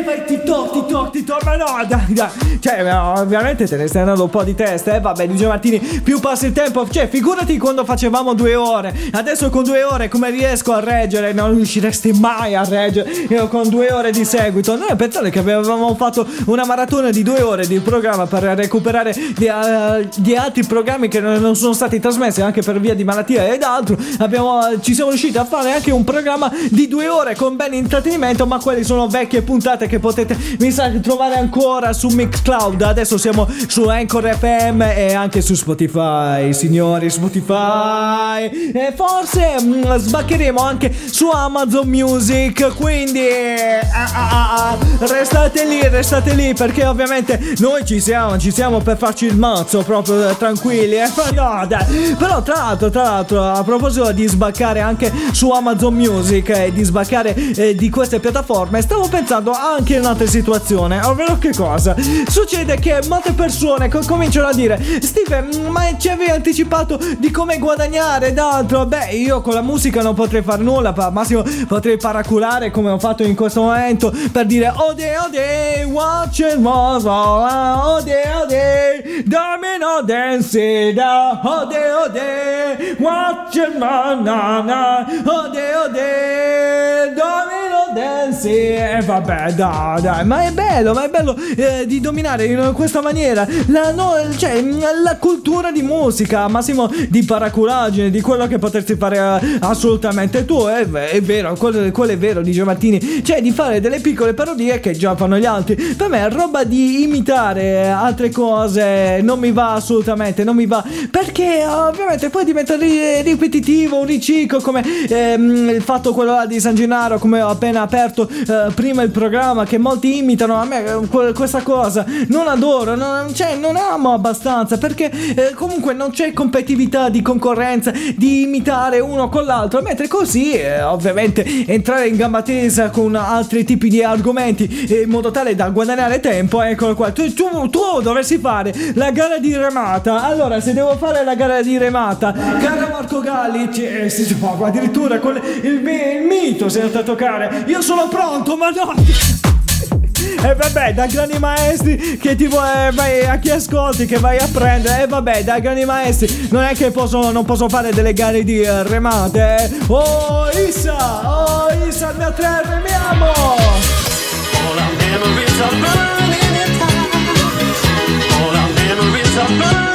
Che, fai TikTok, TikTok, TikTok, ma no, dai, dai. Cioè, ovviamente te ne stai andando un po' di testa, eh, vabbè, DJ Martini, più passa il tempo, cioè, figurati quando facevamo due ore, adesso con due ore come riesco a reggere, non riusciresti mai a reggere, io con due ore di seguito, noi pensate che avevamo fatto una maratona di due ore di programma per recuperare di, uh, di altri programmi che non sono stati trasmessi anche per via di malattia ed altro, abbiamo, ci siamo riusciti a fare anche un programma di due ore con ben intrattenimento, ma quelli sono vecchie puntate che potete, mi sa, trovare ancora su Mixcloud, adesso siamo su Anchor FM e anche su Spotify, signori, Spotify, e forse mm, sbaccheremo anche su Amazon Music, quindi ah, ah, ah, ah, restate lì, restate lì perché ovviamente noi ci siamo, ci siamo per farci il mazzo proprio eh, tranquilli, eh? no, dai. però tra l'altro, tra l'altro, a proposito di sbaccare anche su Amazon Music e di sbaccare eh, di queste piattaforme, stavo pensando anche in un'altra situazione, ovvero che cosa? Succede che molte persone co- cominciano a dire, Steven, ma ci avevi anticipato di come guadagnare ed altro, beh io con la musica non potrei fare nulla, al massimo potrei paraculare come ho fatto in questo momento per dire, oh day, watch oh day, oh day, domino oh day, oh day, watch it, na na, oh day, domino dancing, e vabbè, dai, dai, ma è bello, ma è bello eh, di dominare in questa maniera la, no, cioè, la cultura di musica, massimo di paraculaggine, di quello che potresti fare eh, assolutamente tu, è, è vero, quello, quello, è vero, dice Martini, cioè di fare delle piccole parodie che già fanno gli altri, per me roba di imitare altre cose non mi va assolutamente, non mi va, perché ovviamente poi diventa ripetitivo, un riciclo come ehm, il fatto quello di San Gennaro, come ho appena aperto eh, prima il programma, che molti imitano a me eh, questa cosa, non adoro, non, cioè non amo abbastanza, perché eh, comunque non c'è competitività di concorrenza, di imitare uno con l'altro, mentre così eh, ovviamente entrare in gamba tesa con altri tipi di argomenti in modo tale da guadagnare tempo, eccolo qua, tu, tu, tu dovresti fare la gara di remata, allora se devo fare la gara di remata, cara Marco Galli, eh, si può addirittura con il, il mito si è andato a toccare, io sono pronto, ma no! E vabbè, da grandi maestri che ti vuoi, eh, vai a chi ascolti, che vai a prendere. E vabbè, da grandi maestri non è che posso, non posso fare delle gare di uh, remate. Eh. Oh, Issa, oh, Issa, mia tre, remiamo! All our memories are burning in time. All our memories are burning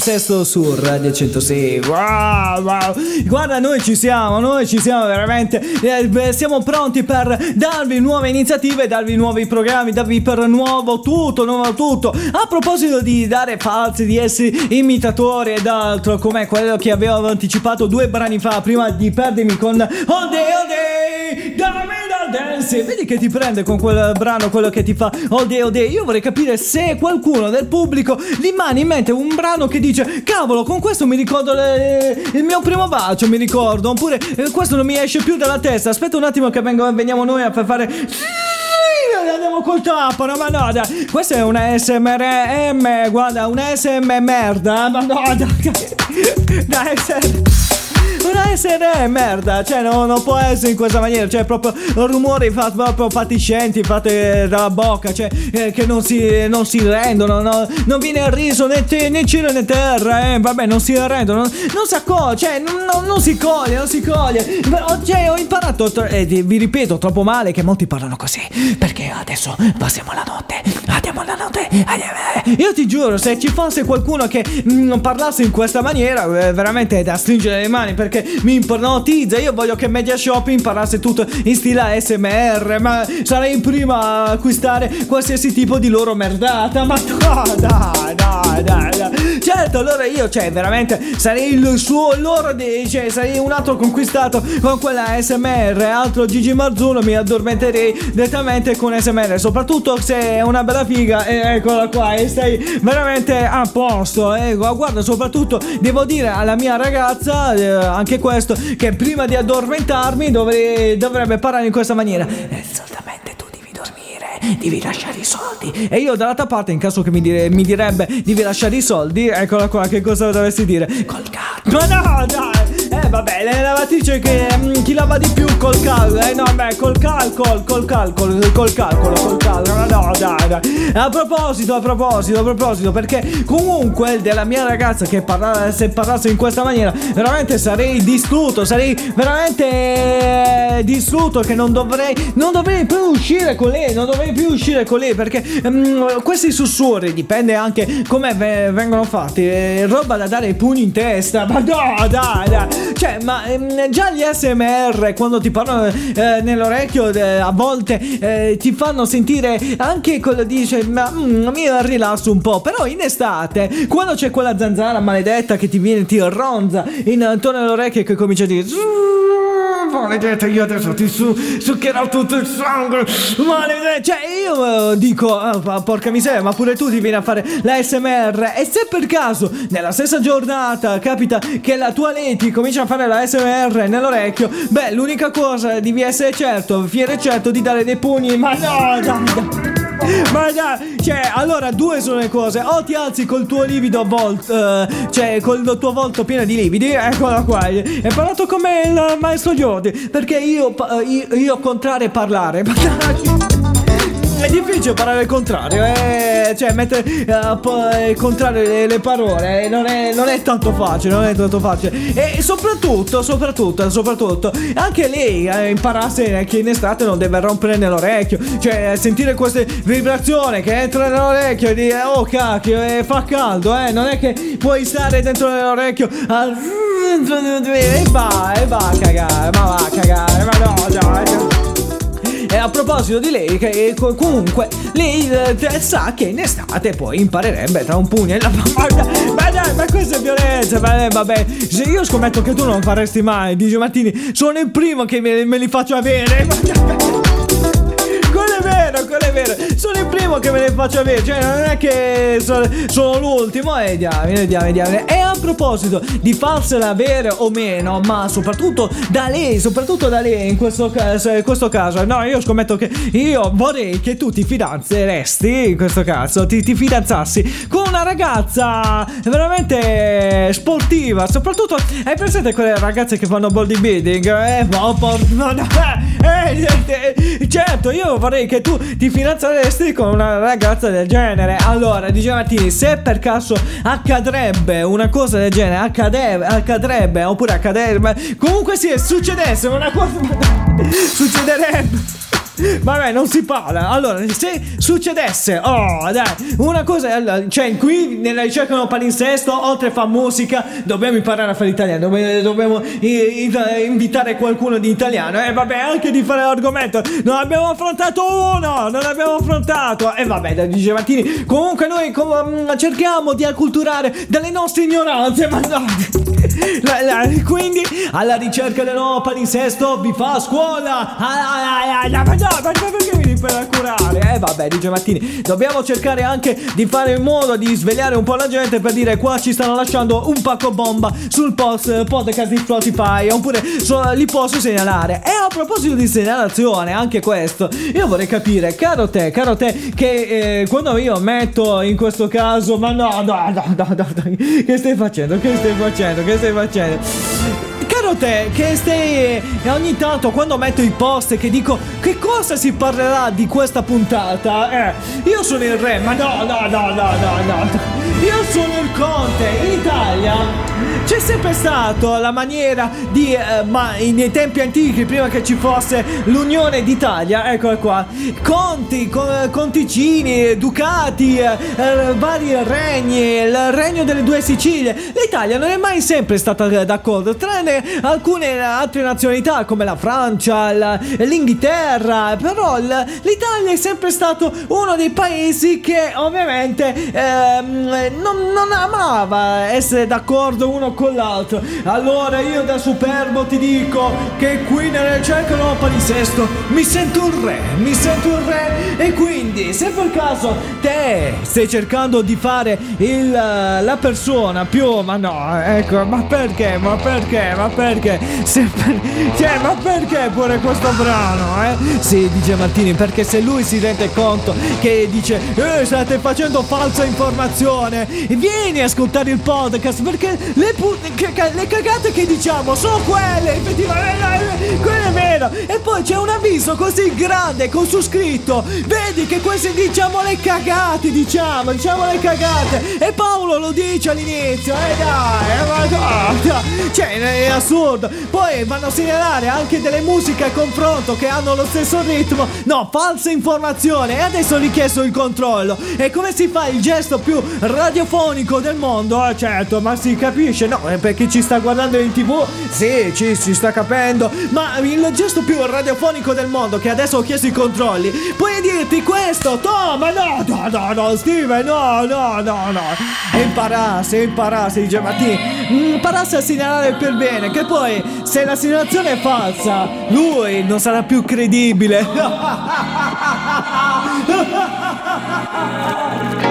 palinsesto su Radio 106 wow, wow. guarda noi ci siamo noi ci siamo veramente. Eh, siamo pronti per darvi nuove iniziative darvi nuovi programmi darvi per nuovo tutto nuovo tutto. A proposito di dare falsi di essere imitatori ed altro come quello che avevo anticipato due brani fa prima di perdermi con All Day All Day Dammi da dance vedi che ti prende con quel brano quello che ti fa All Day All Day io vorrei capire se qualcuno del pubblico gli mani in mente un brano che dice cavolo con questo mi ricordo le, il mio primo bacio mi ricordo oppure eh, questo non mi esce più dalla testa aspetta un attimo che vengo, veniamo noi a far fare andiamo col tapano, ma no, dai. Questa è una SMRM, guarda, una SM merda, ma no, dai. Dai, una è merda, cioè no, non può essere in questa maniera, cioè proprio rumori fat, proprio fatiscenti, fatte dalla bocca, cioè eh, che non si, non si rendono, no, non viene riso né, te, né cielo né terra, eh, vabbè non si rendono, non, non si accoglie, cioè non, non, si coglie, non si coglie, cioè ho imparato, e eh, vi ripeto troppo male che molti parlano così, perché adesso passiamo la notte, andiamo la notte, andiamo, io ti giuro se ci fosse qualcuno che mm, parlasse in questa maniera, eh, veramente è da stringere le mani perché mi ipnotizza. Io voglio che Media Shop imparasse tutto in stile SMR, ma sarei il primo a acquistare qualsiasi tipo di loro merdata. Ma no, dai, dai, dai, dai. Certo, allora io, cioè, veramente sarei il suo loro, cioè, sarei un altro conquistato con quella SMR. Altro Gigi Marzuno, mi addormenterei direttamente con SMR. Soprattutto se è una bella figa, e eccola qua, e stai veramente a posto. Eh. Guarda, soprattutto devo dire alla mia ragazza, eh, anche questo, che prima di addormentarmi dovrei, dovrebbe parlare in questa maniera. Eh, solamente tu devi dormire, devi lasciare i soldi. E io dall'altra parte, in caso che mi, dire, mi direbbe devi lasciare i soldi, eccola qua, che cosa dovresti dire? Col cazzo. Ma no, dai! Eh vabbè, le lavatrici che mm, chi lava di più col cal, eh no, beh, col calcolo, col calcolo, col calcolo, col calcolo, no, dai, dai. A proposito, a proposito, a proposito, perché comunque della mia ragazza che parla, se parlasse in questa maniera, veramente sarei distrutto, sarei veramente eh, distrutto che non dovrei, non dovrei più uscire con lei, non dovrei più uscire con lei, perché mm, questi sussurri dipende anche come vengono fatti, eh, roba da dare i pugni in testa, ma no, dai, dai. Cioè, ma ehm, già gli SMR quando ti parlano eh, nell'orecchio eh, a volte eh, ti fanno sentire anche quello dice ma mm, mi rilasso un po'. Però in estate, quando c'è quella zanzara maledetta che ti viene, ti ronza intorno all'orecchio e che comincia a dire maledetta io adesso ti su- succherò tutto il sangue maledetta cioè io uh, dico oh, porca miseria ma pure tu ti vieni a fare la SMR e se per caso nella stessa giornata capita che la tua Leti comincia a fare la SMR nell'orecchio beh l'unica cosa devi essere certo fiere certo di dare dei pugni ma no dai, dai. Ma dai, cioè, allora due sono le cose. O ti alzi col tuo livido volto, uh, cioè col tuo volto pieno di lividi, eccola qua. Hai parlato come il maestro Yodi, perché io, io, io contrario parlare. È difficile parlare il contrario, eh? cioè mettere uh, il contrario le, le parole eh? non, è, non, è, tanto facile, non è tanto facile. E soprattutto, soprattutto, soprattutto, anche lei eh, imparasse che in estate non deve rompere nell'orecchio, cioè sentire queste vibrazioni che entrano nell'orecchio e dire oh cacchio, eh, fa caldo, eh? non è che puoi stare dentro nell'orecchio e va, e va cagare, ma va proposito di lei, che comunque lei eh, sa che in estate poi imparerebbe tra un pugno e la Ma dai, ma questa è violenza. Ma, vabbè, se io scommetto che tu non faresti mai, dice Martini, sono il primo che me, me li faccio avere. Ma, vero, quello è vero. Sono il primo che me ne faccio avere. Cioè, non è che sono, sono l'ultimo. E vediamo, vediamo, vediamo. E a proposito di farsela avere o meno, ma soprattutto da lei, soprattutto da lei in questo caso, in questo caso. No, io scommetto che io vorrei che tu ti fidanzeresti in questo caso. Ti, ti fidanzassi con una ragazza veramente sportiva. Soprattutto, hai presente quelle ragazze che fanno bodybuilding? Eh, no, no, no, eh, eh, eh, certo, io vorrei che tu ti fidanzeresti con una ragazza del genere. Allora, dice Martini, se per caso accadrebbe una cosa del genere, accadrebbe, accadrebbe oppure accadrebbe, comunque sì, succedesse una cosa... succederebbe. Vabbè, non si parla. Allora, se succedesse, oh, dai, una cosa, cioè, qui nella ricerca del palinsesto, oltre a fare musica, dobbiamo imparare a fare italiano. Dobbiamo, invitare qualcuno di italiano. E vabbè, anche di fare l'argomento. Non abbiamo affrontato uno, non abbiamo affrontato. E vabbè, da DJ Martini. Comunque, noi com- mm, cerchiamo di acculturare dalle nostre ignoranze, ma no. La- la- quindi alla ricerca del nuovo palinsesto vi fa scuola Ah, ah, ah, ah, no, ma perché mi per curare? Eh vabbè DJ Mattini dobbiamo cercare anche di fare in modo di svegliare un po' la gente per dire qua ci stanno lasciando un pacco bomba sul post podcast di Spotify oppure so- li posso segnalare. E a proposito di segnalazione anche questo io vorrei capire caro te caro te che eh, quando io metto in questo caso ma no no no no, no, no che stai facendo che stai facendo che stai facendo Caro te, che stai e ogni tanto quando metto i post che dico che cosa si parlerà di questa puntata, eh, io sono il re, ma no, no, no, no, no, no. Io sono il conte. In Italia c'è sempre stato la maniera di, eh, ma nei tempi antichi, prima che ci fosse l'Unione d'Italia, eccola qua, conti, co- conticini, ducati, eh, eh, vari regni, il regno delle due Sicilie. L'Italia non è mai sempre stata eh, d'accordo, tranne alcune altre nazionalità come la Francia, la- l'Inghilterra, però l'Italia è sempre stato uno dei paesi che ovviamente ehm, non, non amava essere d'accordo uno con l'altro. Allora io da superbo ti dico che qui ricerca nuova palinsesto mi sento un re, mi sento un re e quindi se per caso te stai cercando di fare il, la persona più, ma no, ecco, ma perché, ma perché, ma perché, se per- cioè, ma perché pure questo brano, eh? Sì, dice Martini, perché se lui si rende conto che dice, eh, state facendo falsa informazione, vieni a ascoltare il podcast perché le, pu- che- che- le cagate che diciamo sono quelle, effettivamente, quello è vero. E poi c'è un avviso così grande con su scritto, vedi che queste diciamo le cagate, diciamo, diciamo le cagate. E Paolo lo dice all'inizio, eh dai, eh, ma no. cioè è assurdo. Poi vanno a segnalare anche delle musiche a confronto che hanno lo stesso ritmo. No, falsa informazione. E adesso ho richiesto il controllo. E come si fa il gesto più radiofonico del mondo? Eh, certo, ma si capisce, no? eh, Per chi ci sta guardando in tv, sì, ci si sta capendo. Ma il gesto più radiofonico del mondo, che adesso ho chiesto i controlli, puoi dirti questo, Toma, no, no, no, no, Steven, no, no, no, no. E imparasse, imparasse, dice Martini, imparasse a segnalare per bene, che poi se la segnalazione è falsa, lui non sarà più credibile.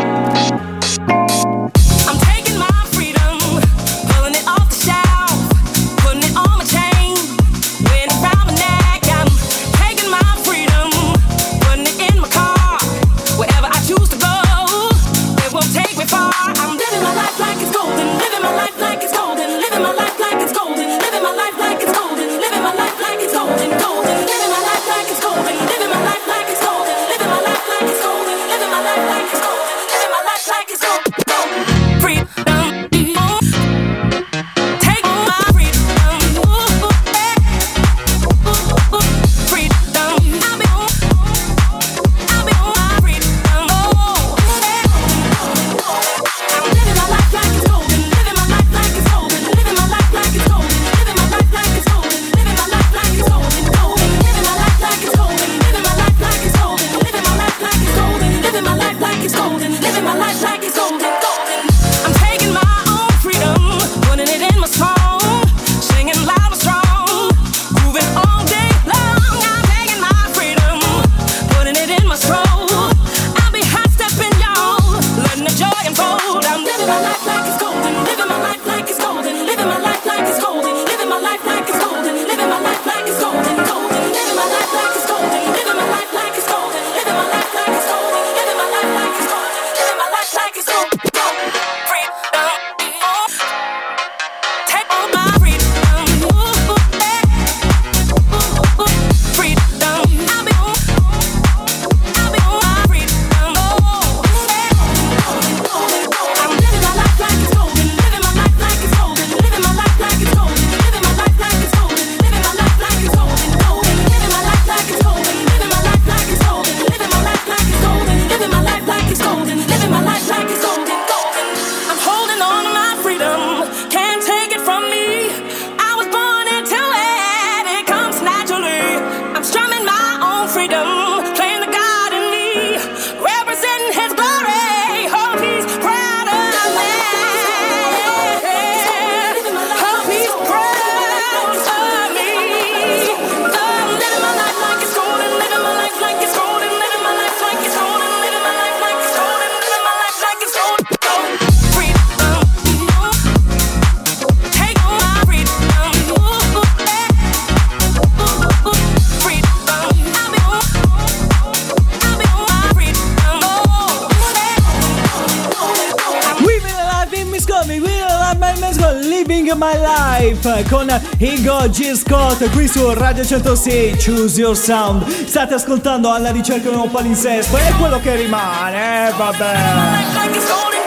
G. Scott qui su Radio 106 Choose Your Sound. State ascoltando alla ricerca di un palinsesto. È quello che rimane, eh, vabbè.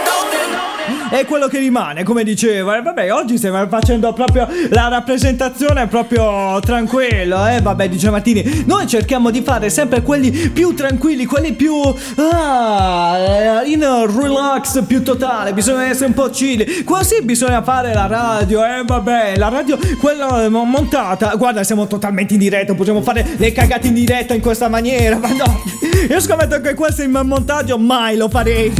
È quello che rimane, come dicevo. E vabbè, oggi stiamo facendo proprio la rappresentazione proprio tranquillo, eh. Vabbè, dice Martini. Noi cerchiamo di fare sempre quelli più tranquilli, quelli più. Ah, in relax più totale. Bisogna essere un po' chill. Così bisogna fare la radio, eh. Vabbè, la radio, quella montata. Guarda, siamo totalmente in diretta. Possiamo fare le cagate in diretta in questa maniera. Ma no, io scommetto che questo in montaggio mai lo farei.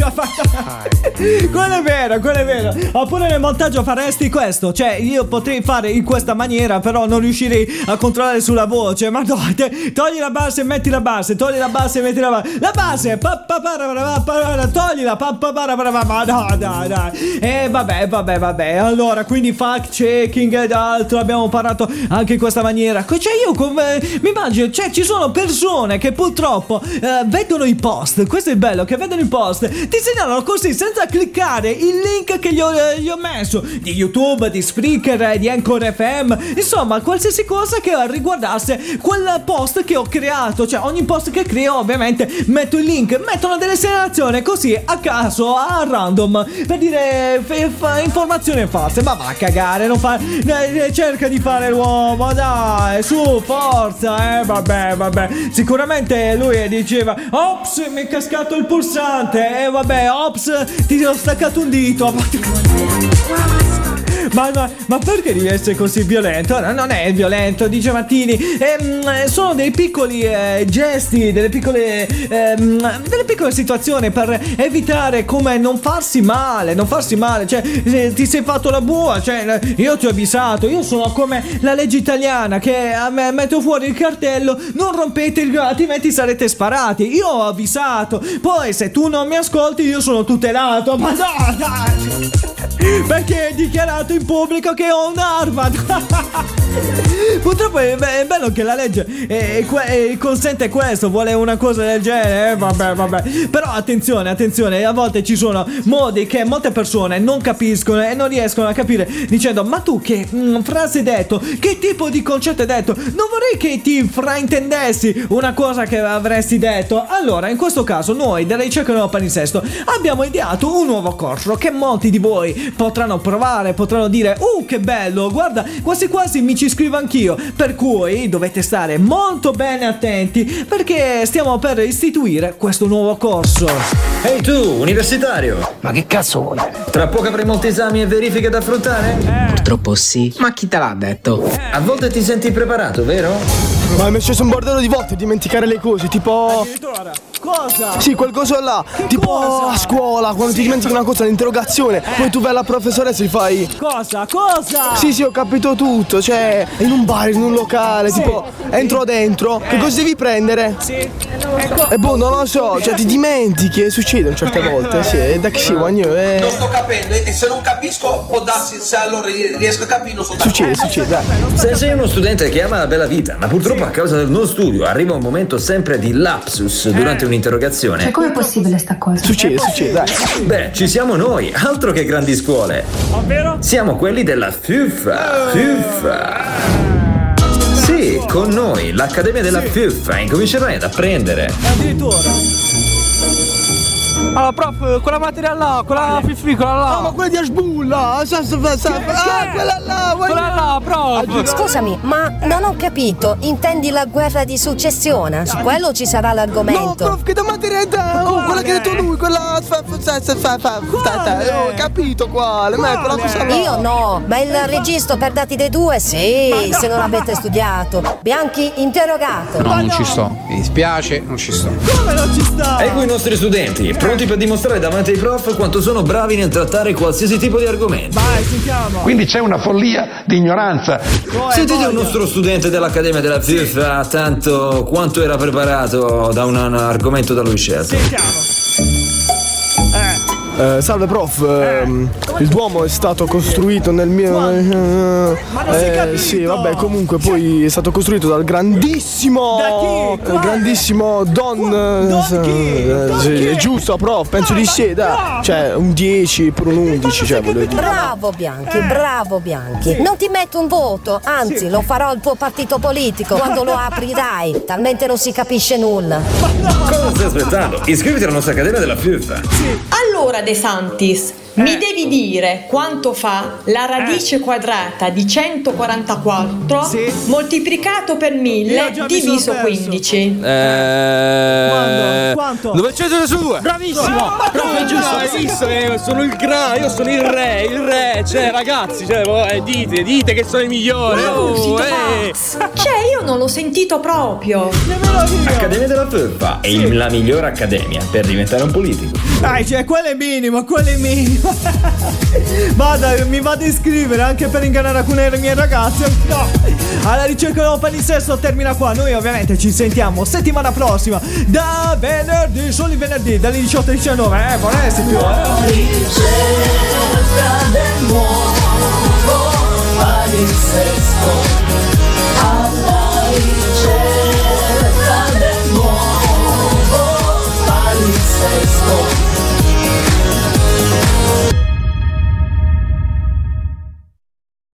quello è vero, quello è vero. Oppure nel montaggio faresti questo. Cioè, io potrei fare in questa maniera, però non riuscirei a controllare sulla voce. Ma no, te- togli la base e metti la base. Togli la base e metti la base. La base! Toglila! Ma no, dai, dai. E vabbè, vabbè, vabbè. Allora, quindi fact checking ed altro. Abbiamo parlato anche in questa maniera. Cioè, io come. Mi immagino, cioè, ci sono persone che purtroppo eh, vedono i post. Questo è bello, che vedono i post. Ti segnalano così senza cliccare il link che gli ho, eh, gli ho messo di YouTube, di Spreaker, eh, di Anchor FM, insomma, qualsiasi cosa che riguardasse quel post che ho creato. Cioè, ogni post che creo, ovviamente, metto il link, mettono delle segnalazioni così a caso, a random, per dire f- f- informazioni false. Ma va a cagare, non fa. eh, cerca di fare l'uomo, dai, su, forza, eh, vabbè, vabbè. Sicuramente lui diceva, ops, mi è cascato il pulsante, e vabbè, ops, ti ho staccato un dito. Ma, ma, ma perché devi essere così violento? No, non è violento, dice Martini. Ehm, sono dei piccoli eh, gesti, delle piccole, ehm, delle piccole situazioni per evitare come non farsi male, non farsi male. Cioè, ti sei fatto la bua, cioè, io ti ho avvisato. Io sono come la legge italiana che a me metto fuori il cartello, non rompete il altrimenti sarete sparati. Io ho avvisato. Poi se tu non mi ascolti, io sono tutelato. Ma no, dai! Perché hai dichiarato in pubblico che ho un'arma. Purtroppo è, è bello che la legge eh, que- eh, consente questo, vuole una cosa del genere. eh, vabbè, vabbè. Però attenzione, attenzione, a volte ci sono modi che molte persone non capiscono e non riescono a capire dicendo "Ma tu che mm, frase hai detto? Che tipo di concetto hai detto? Non vorrei che ti fraintendessi una cosa che avresti detto". Allora, in questo caso noi della ricerca del palinsesto abbiamo ideato un nuovo corso che molti di voi potranno provare, potranno dire "Uh, che bello, guarda, quasi quasi mi ci iscrivo anch'io". Per cui dovete stare molto bene attenti perché stiamo per istituire questo nuovo corso. Ehi tu, universitario! Ma che cazzo vuoi? Tra poco avrai molti esami e verifiche da affrontare? Purtroppo sì. Ma chi te l'ha detto? A volte ti senti preparato, vero? Ma mi è un bordello di volte dimenticare le cose, tipo. Addirittura. Cosa? Sì, quel coso là. tipo cosa? a scuola, quando ti dimentichi una cosa, l'interrogazione, poi tu vai alla professoressa e fai. Cosa? Cosa? Sì, sì, ho capito tutto. Cioè, in un bar, in un locale, tipo, entro dentro. Che cosa devi prendere? Sì. Ecco. E boh, non lo so, cioè ti dimentichi e succede certe volte. Sì, è da che si guagno, Non eh. sto capendo e se non capisco può darsi se allora riesco a capire non sto Succede, succede, dai. Se sei uno studente che ama la bella vita, ma purtroppo a causa del non studio arriva un momento sempre di lapsus durante un'interrogazione, Com'è possibile sta cosa? Succede, succede, dai. beh, ci siamo noi, altro che grandi scuole. Ovvero? Siamo quelli della FUFA. FUFA. Sì, con noi, l'Accademia della FUFA, incomincerai ad apprendere. Addirittura. Allora, prof, quella materia là, quella fifi, quella là. Ah, ma quella di Ashbulla! Ah, quella là! Quella là, prof. Scusami, ma non ho capito. Intendi la guerra di successione? Su quello ci sarà No, l'argomento. prof, che da materia Oh, quella che ha detto lui, quella. Ho capito quale, ma è quella cosa là. Io no, ma il registro per dati dei due sì, se non avete studiato. Bianchi interrogato. No, non ci sto. Mi dispiace, non ci sto. Come non ci sta? Ecco i nostri studenti, pronti per dimostrare davanti ai prof quanto sono bravi nel trattare qualsiasi tipo di argomento. Vai, sentiamo. Quindi c'è una follia di ignoranza. Sentite un nostro studente dell'Accademia della FIFA, tanto quanto era preparato da un, un argomento da lui scelto. Sentiamo. Eh. Eh, salve prof, ehm, il Duomo è stato costruito nel mio... Ma non si Eh, sì, vabbè, comunque poi è stato costruito dal grandissimo... Da chi? eh, Quale? grandissimo Don... Don chi? eh, Don sì, chi? è giusto prof, penso di sì, dai. Cioè, un 10 pure un 11, cioè, voglio dire. Bravo Bianchi, bravo Bianchi. Non ti metto un voto, anzi lo farò al tuo partito politico quando lo aprirai, talmente non si capisce nulla. Cosa stai aspettando? Iscriviti alla nostra Accademia della FIUF. Allora De Santis, mi devi dire quanto fa la radice quadrata di 144 moltiplicato per Io 1000 già mi diviso sono perso. 15. Eh... Quanto? 900 su 2 Bravissimo Prof, è giusto Hai visto che sono il gra Io sono il re Il re Cioè ragazzi Cioè oh, eh, dite Dite che sono il migliore Oh, eh. Cioè io non l'ho sentito proprio. Accademia della FIUF è il- la migliore accademia per diventare un politico. Dai, cioè, quello è minimo, quello è minimo. Vada, mi vado a iscrivere anche per ingannare alcune delle mie ragazze. No. Alla ricerca di open di sesso termina qua. Noi ovviamente ci sentiamo settimana prossima. Da venerdì, solo venerdì, dalle 18 alle 19. Eh, vorresti più. Eh.